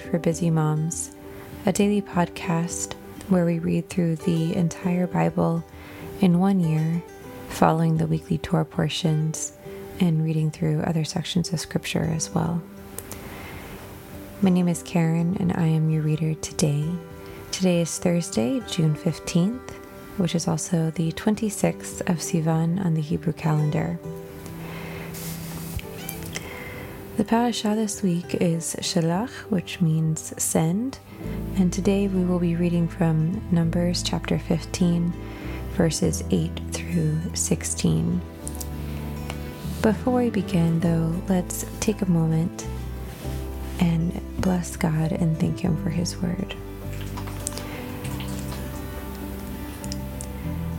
Bread for Busy Moms, a daily podcast where we read through the entire Bible in one year, following the weekly Torah portions and reading through other sections of Scripture as well. My name is Karen, and I am your reader today. Today is Thursday, June 15th, which is also the 26th of Sivan on the Hebrew calendar. The parasha this week is Shelach, which means send, and today we will be reading from Numbers chapter 15, verses 8 through 16. Before we begin, though, let's take a moment and bless God and thank Him for His word.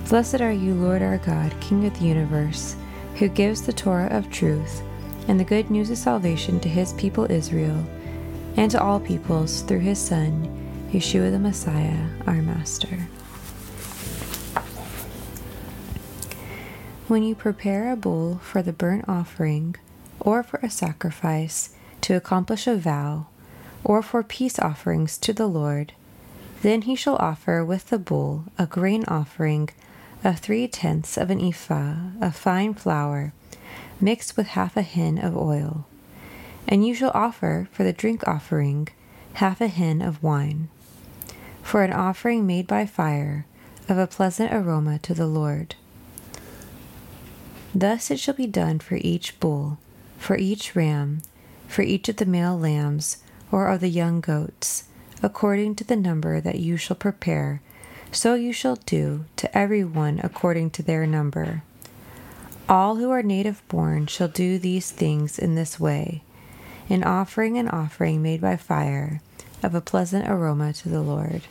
Blessed are you, Lord our God, King of the universe, who gives the Torah of truth and the good news of salvation to his people Israel and to all peoples through his Son, Yeshua the Messiah, our Master. When you prepare a bull for the burnt offering or for a sacrifice to accomplish a vow or for peace offerings to the Lord, then he shall offer with the bull a grain offering of three tenths of an ephah of fine flour mixed with half a hin of oil. And you shall offer for the drink offering half a hin of wine, for an offering made by fire of a pleasant aroma to the Lord. Thus it shall be done for each bull, for each ram, for each of the male lambs, or of the young goats, according to the number that you shall prepare, so you shall do to every one according to their number. All who are native born shall do these things in this way, in offering an offering made by fire of a pleasant aroma to the Lord.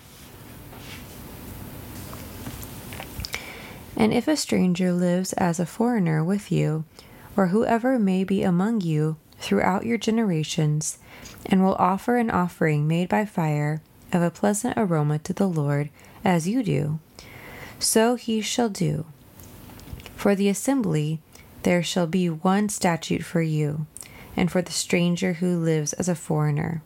And if a stranger lives as a foreigner with you, or whoever may be among you throughout your generations, and will offer an offering made by fire of a pleasant aroma to the Lord, as you do, so he shall do for the assembly there shall be one statute for you, and for the stranger who lives as a foreigner,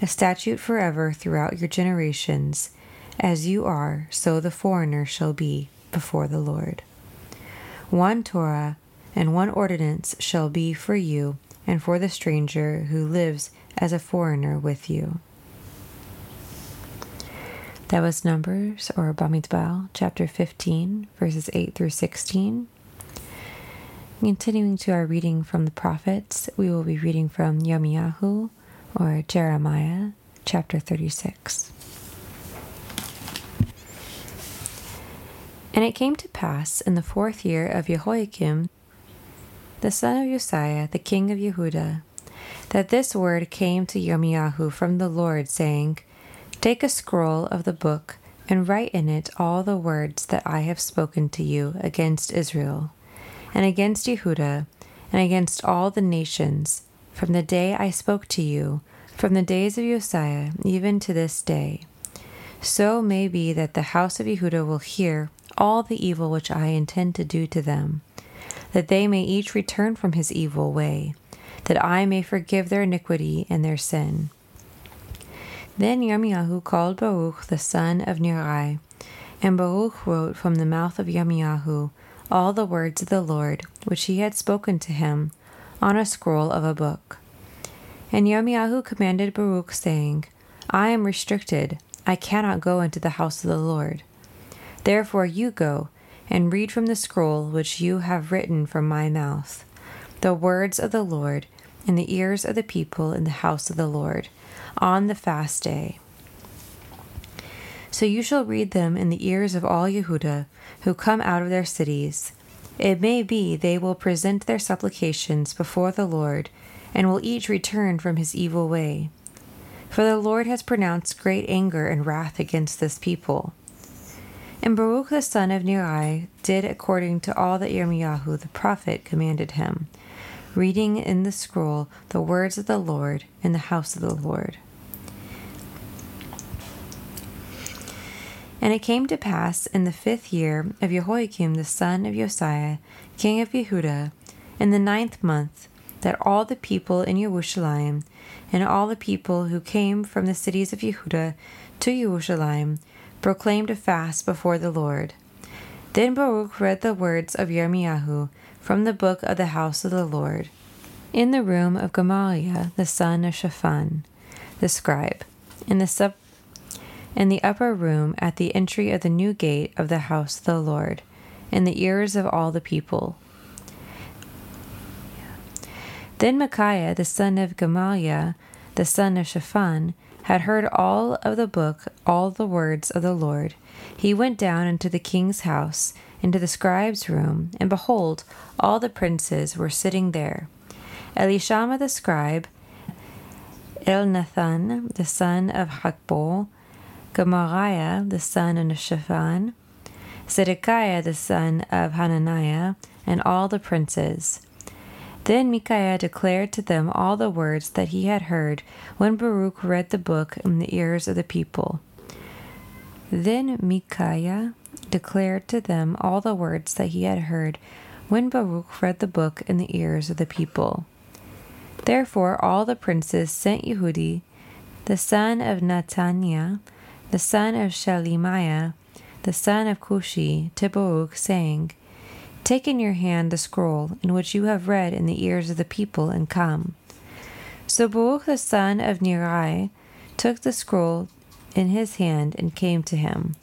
a statute forever throughout your generations. As you are, so the foreigner shall be before the Lord. One Torah and one ordinance shall be for you and for the stranger who lives as a foreigner with you. That was Numbers or Bamidbar, chapter 15, verses 8 through 16. Continuing to our reading from the prophets, we will be reading from Yirmiyahu or Jeremiah, chapter 36. And it came to pass in the fourth year of Jehoiakim, the son of Josiah, the king of Yehudah, that this word came to Yirmiyahu from the Lord, saying, Take a scroll of the book and write in it all the words that I have spoken to you against Israel, and against Yehudah, and against all the nations, from the day I spoke to you, from the days of Josiah, even to this day. So may be that the house of Yehudah will hear all the evil which I intend to do to them, that they may each return from his evil way, that I may forgive their iniquity and their sin. Then Yirmiyahu called Baruch the son of Neriah, and Baruch wrote from the mouth of Yirmiyahu all the words of the Lord which he had spoken to him on a scroll of a book. And Yirmiyahu commanded Baruch, saying, I am restricted, I cannot go into the house of the Lord. Therefore you go and read from the scroll which you have written from my mouth, the words of the Lord in the ears of the people in the house of the Lord on the fast day. So you shall read them in the ears of all Yehuda who come out of their cities. It may be they will present their supplications before the Lord, and will each return from his evil way. For the Lord has pronounced great anger and wrath against this people. And Baruch the son of Neriah did according to all that Yirmiyahu the prophet commanded him reading in the scroll the words of the Lord in the house of the Lord. And it came to pass in the fifth year of Jehoiakim the son of Josiah, king of Yehudah, in the ninth month, that all the people in Jerusalem and all the people who came from the cities of Yehuda to Jerusalem proclaimed a fast before the Lord. Then Baruch read the words of Yirmiyahu from the book of the house of the Lord, in the room of Gamaliel the son of Shaphan, the scribe, in the sub in the upper room at the entry of the new gate of the house of the Lord, in the ears of all the people. Then Micaiah the son of Gamaliel, the son of Shaphan, had heard all of the book, all the words of the Lord. He went down into the king's house, into the scribe's room, and behold, all the princes were sitting there. Elishama the scribe, Elnathan the son of Achbor, Gemariah the son of Shaphan, Zedekiah the son of Hananiah, and all the princes. Then Micaiah declared to them all the words that he had heard when Baruch read the book in the ears of the people. Then Micaiah declared to them all the words that he had heard when Baruch read the book in the ears of the people. Therefore all the princes sent Yehudi, the son of Nethaniah, the son of Shelemiah, the son of Cushi, to Baruch, saying, Take in your hand the scroll in which you have read in the ears of the people, and come. So Baruch the son of Neri took the scroll in his hand and came to him.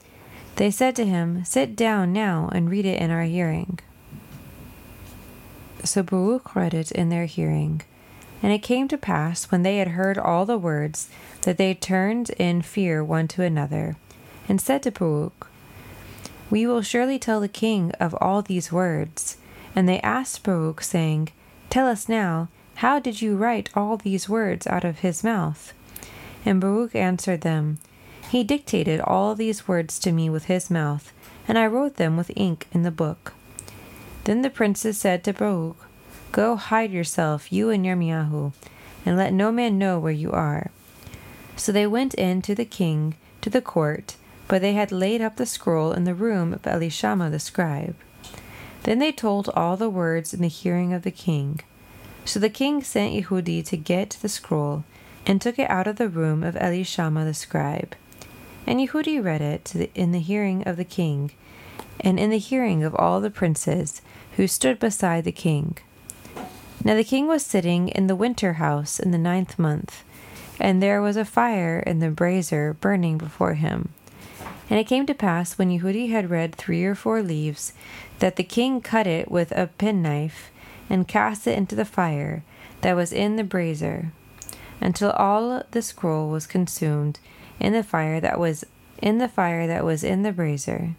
They said to him, Sit down now and read it in our hearing. So Baruch read it in their hearing. And it came to pass, when they had heard all the words, that they turned in fear one to another, and said to Baruch, we will surely tell the king of all these words. And they asked Baruch, saying, Tell us now, how did you write all these words out of his mouth? And Baruch answered them, He dictated all these words to me with his mouth, and I wrote them with ink in the book. Then the princes said to Baruch, Go hide yourself, you and your Yirmiyahu, and let no man know where you are. So they went in to the king, to the court, but they had laid up the scroll in the room of Elishama the scribe. Then they told all the words in the hearing of the king. So the king sent Yehudi to get the scroll, and took it out of the room of Elishama the scribe. And Yehudi read it in the hearing of the king, and in the hearing of all the princes who stood beside the king. Now the king was sitting in the winter house in the ninth month, and there was a fire in the brazier burning before him. And it came to pass, when Yehudi had read three or four leaves, that the king cut it with a penknife, and cast it into the fire that was in the brazier, until all the scroll was consumed in the fire that was in the fire that was in the brazier.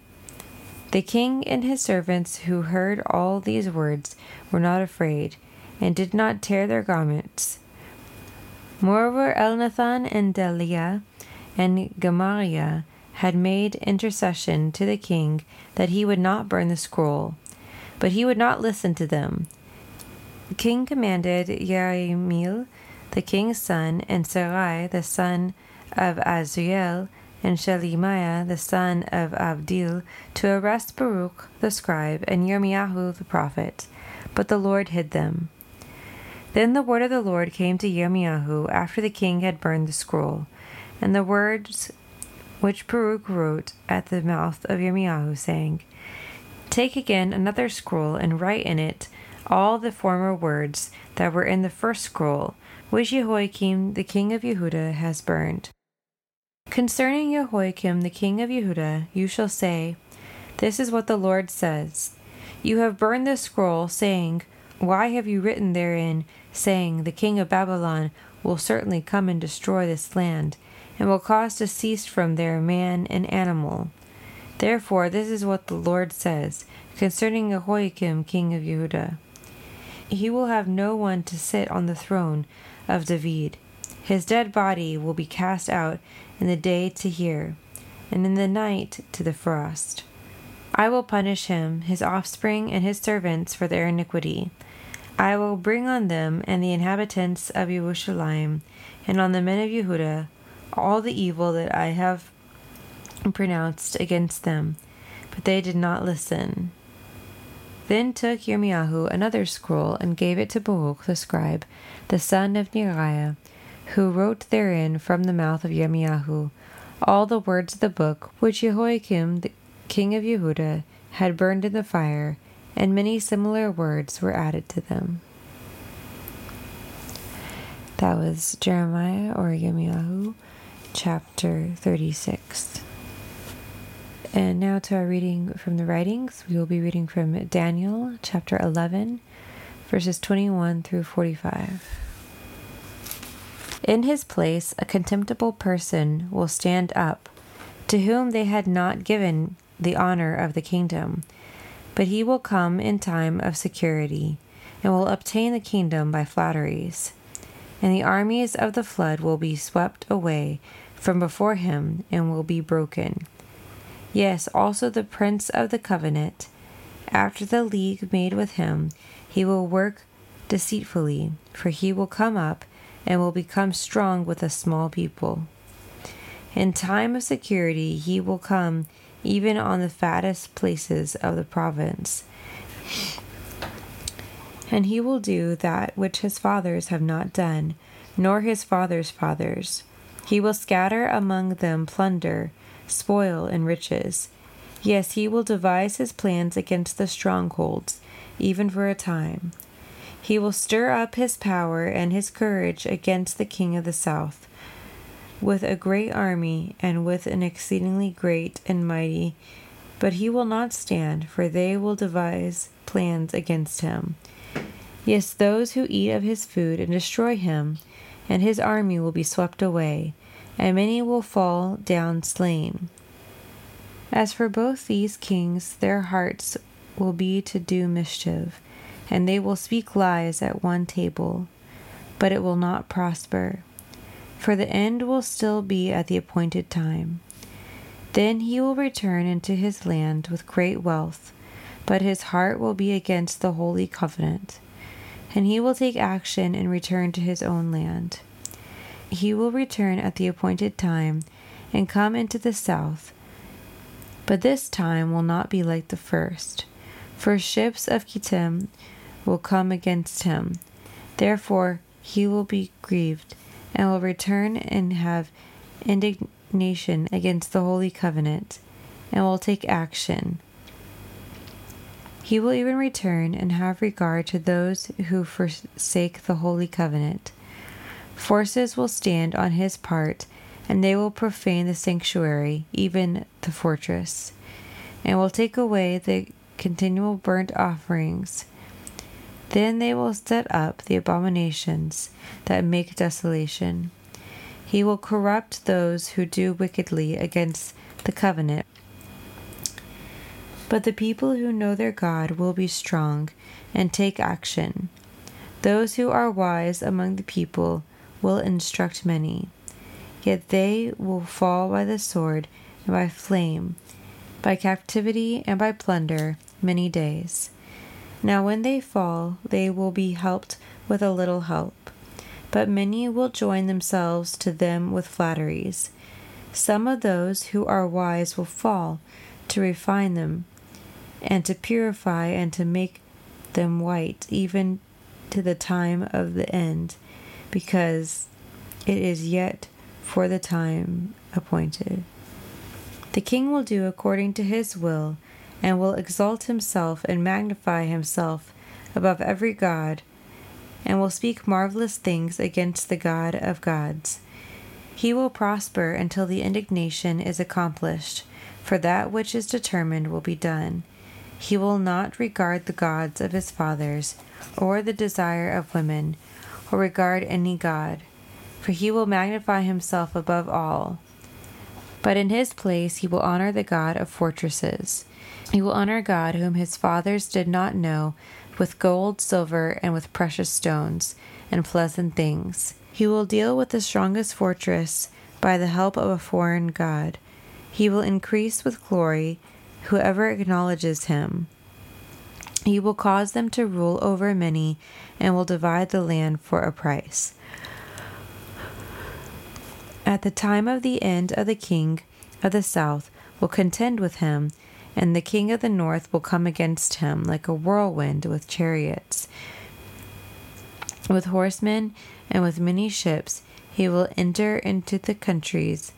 The king and his servants who heard all these words were not afraid, and did not tear their garments. Moreover, Elnathan and Delaiah and Gemariah had made intercession to the king that he would not burn the scroll, but he would not listen to them. The king commanded Yerahmeel, the king's son, and Seraiah, the son of Azriel, and Shelemiah, the son of Abdeel, to arrest Baruch the scribe and Yirmiyahu the prophet, but the Lord hid them. Then the word of the Lord came to Yirmiyahu after the king had burned the scroll, and the words which Baruch wrote at the mouth of Yirmiyahu, saying, Take again another scroll and write in it all the former words that were in the first scroll, which Jehoiakim the king of Yehuda has burned. Concerning Jehoiakim the king of Yehuda, you shall say, This is what the Lord says You have burned this scroll, saying, Why have you written therein, saying, The king of Babylon will certainly come and destroy this land? and will cause to cease from there man and animal. Therefore, this is what the Lord says concerning Jehoiakim, king of Judah He will have no one to sit on the throne of David. His dead body will be cast out in the day to hear, and in the night to the frost. I will punish him, his offspring, and his servants for their iniquity. I will bring on them and the inhabitants of Jerusalem, and on the men of Yehuda, all the evil that I have pronounced against them, but they did not listen. Then took Yirmiyahu another scroll and gave it to Baruch the scribe, the son of Neriah, who wrote therein from the mouth of Yirmiyahu all the words of the book which Jehoiakim the king of Yehuda had burned in the fire, and many similar words were added to them. That was Jeremiah or Yirmiyahu, chapter 36. And now to our reading from the writings. We will be reading from Daniel chapter 11, verses 21 through 45. In his place, a contemptible person will stand up, to whom they had not given the honor of the kingdom. But he will come in time of security, and will obtain the kingdom by flatteries. And the armies of the flood will be swept away from before him, and will be broken Yes, also the prince of the covenant. After the league made with him, he will work deceitfully, for he will come up and will become strong with a small people. In time of security, he will come even on the fattest places of the province. And he will do that which his fathers have not done, nor his fathers' fathers. He will scatter among them plunder spoil, and riches. Yes, he will devise his plans against the strongholds, even for a time. He will stir up his power and his courage against the king of the south, with a great army and with an exceedingly great and mighty. But he will not stand, for they will devise plans against him. Yes, those who eat of his food and destroy him, and his army will be swept away and many will fall down slain. As for both these kings, their hearts will be to do mischief, and they will speak lies at one table, but it will not prosper, for the end will still be at the appointed time. Then he will return into his land with great wealth, but his heart will be against the holy covenant, and he will take action and return to his own land. He will return at the appointed time and come into the south. But this time will not be like the first, for ships of Kittim will come against him. Therefore he will be grieved and will return and have indignation against the holy covenant and will take action. He will even return and have regard to those who forsake the holy covenant. Forces will stand on his part, and they will profane the sanctuary, even the fortress, and will take away the continual burnt offerings. Then they will set up the abominations that make desolation. He will corrupt those who do wickedly against the covenant. But the people who know their God will be strong and take action. Those who are wise among the people will instruct many. Yet they will fall by the sword and by flame, by captivity and by plunder many days. Now, when they fall, they will be helped with a little help. But many will join themselves to them with flatteries. Some of those who are wise will fall to refine them, and to purify and to make them white, even to the time of the end because it is yet for the time appointed. The king will do according to his will, and will exalt himself and magnify himself above every god, and will speak marvelous things against the God of gods. He will prosper until the indignation is accomplished, for that which is determined will be done. He will not regard the gods of his fathers, or the desire of women or regard any God, for he will magnify himself above all. But in his place he will honor the God of fortresses. He will honor God whom his fathers did not know with gold, silver, and with precious stones and pleasant things. He will deal with the strongest fortress by the help of a foreign God. He will increase with glory whoever acknowledges him. He will cause them to rule over many and will divide the land for a price. At the time of the end of the king of the south will contend with him, and the king of the north will come against him like a whirlwind with chariots. With horsemen and with many ships, he will enter into the countries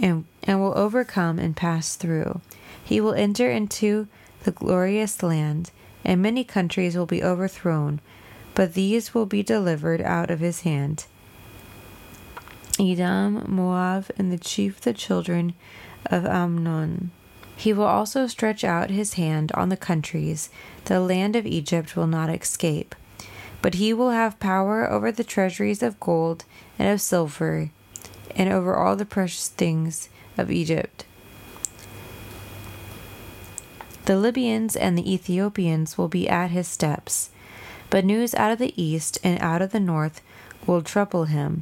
and, and will overcome and pass through. He will enter into the glorious land, and many countries will be overthrown, but these will be delivered out of his hand. Edom, Moab, and the chief of the children of Ammon. He will also stretch out his hand on the countries. The land of Egypt will not escape. But he will have power over the treasuries of gold and of silver, and over all the precious things of Egypt. The Libyans and the Ethiopians will be at his steps. But news out of the east and out of the north will trouble him,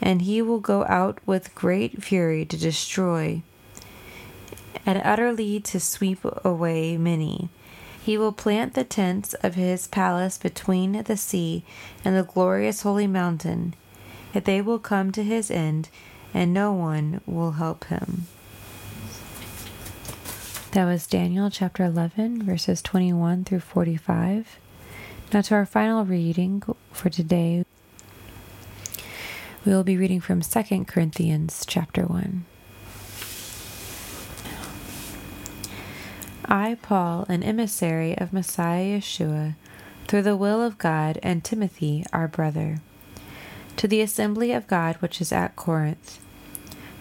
and he will go out with great fury to destroy and utterly to sweep away many. He will plant the tents of his palace between the sea and the glorious holy mountain. Yet they will come to his end, and no one will help him. That was Daniel chapter 11, verses 21 through 45. Now, to our final reading for today, we will be reading from 2 Corinthians chapter 1. I, Paul, an emissary of Messiah Yeshua, through the will of God, and Timothy, our brother, to the assembly of God which is at Corinth,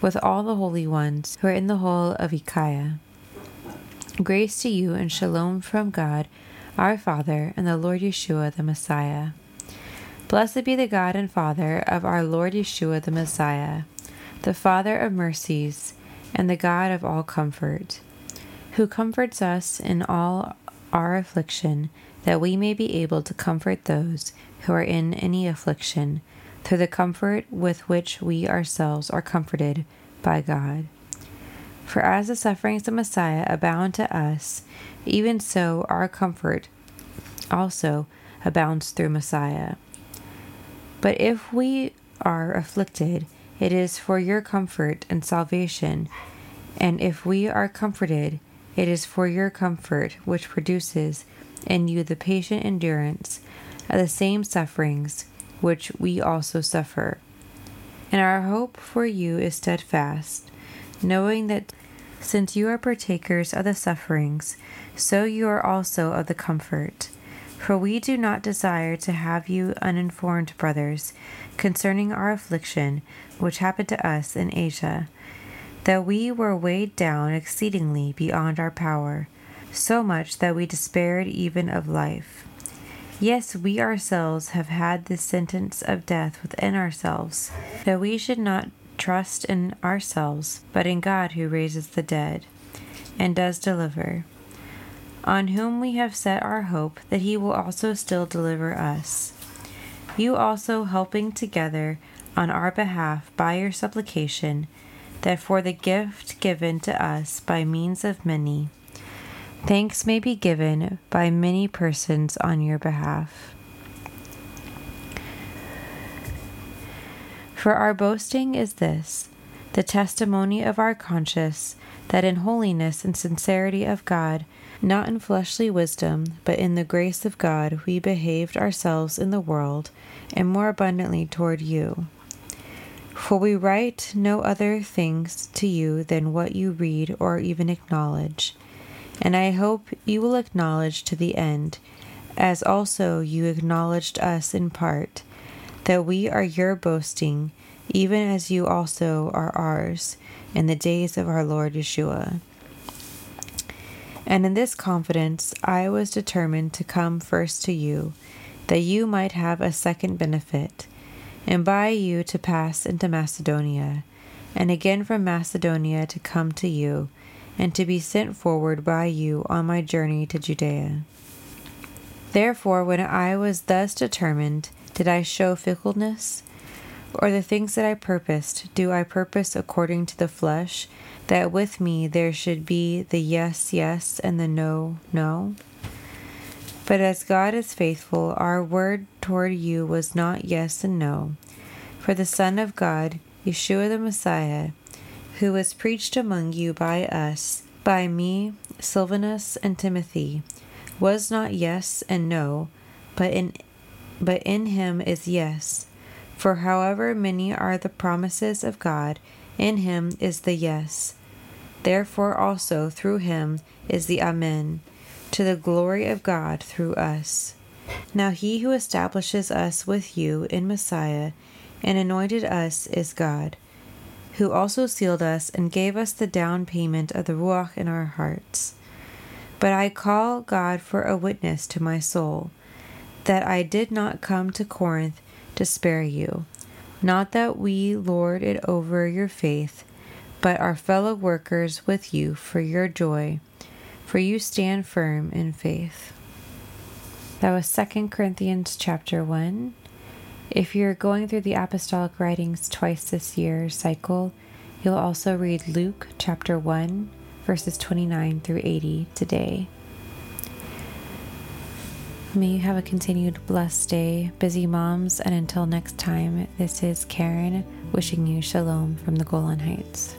with all the holy ones who are in the whole of Achaia. Grace to you and shalom from God, our Father, and the Lord Yeshua the Messiah. Blessed be the God and Father of our Lord Yeshua the Messiah, the Father of mercies, and the God of all comfort who comforts us in all our affliction, that we may be able to comfort those who are in any affliction through the comfort with which we ourselves are comforted by God. For as the sufferings of Messiah abound to us, even so our comfort also abounds through Messiah. But if we are afflicted, it is for your comfort and salvation, and if we are comforted, it is for your comfort which produces in you the patient endurance of the same sufferings which we also suffer. And our hope for you is steadfast, knowing that since you are partakers of the sufferings, so you are also of the comfort. For we do not desire to have you uninformed, brothers, concerning our affliction which happened to us in Asia that we were weighed down exceedingly beyond our power, so much that we despaired even of life. Yes, we ourselves have had the sentence of death within ourselves, that we should not trust in ourselves, but in God who raises the dead, and does deliver, on whom we have set our hope that he will also still deliver us. You also helping together on our behalf by your supplication, that for the gift given to us by means of many, thanks may be given by many persons on your behalf. For our boasting is this the testimony of our conscience that in holiness and sincerity of God, not in fleshly wisdom, but in the grace of God, we behaved ourselves in the world, and more abundantly toward you for we write no other things to you than what you read or even acknowledge. And I hope you will acknowledge to the end, as also you acknowledged us in part, that we are your boasting, even as you also are ours, in the days of our Lord Yeshua. And in this confidence I was determined to come first to you, that you might have a second benefit and by you to pass into Macedonia, and again from Macedonia to come to you, and to be sent forward by you on my journey to Judea. Therefore, when I was thus determined, did I show fickleness? Or the things that I purposed, do I purpose according to the flesh, that with me there should be the yes, yes, and the no, no? But as God is faithful, our word toward you was not yes and no. For the Son of God, Yeshua the Messiah, who was preached among you by us by me, Silvanus, and Timothy, was not yes and no, but in but in him is yes. For however many are the promises of God, in him is the yes. Therefore also through him is the Amen, to the glory of God through us. Now he who establishes us with you in Messiah and anointed us is God, who also sealed us and gave us the down payment of the Ruach in our hearts. But I call God for a witness to my soul, that I did not come to Corinth to spare you, not that we lord it over your faith, but are fellow workers with you for your joy, for you stand firm in faith. That was 2 Corinthians chapter 1. If you're going through the apostolic writings twice this year cycle, you'll also read Luke chapter 1, verses 29 through 80 today. May you have a continued blessed day, busy moms, and until next time, this is Karen wishing you shalom from the Golan Heights.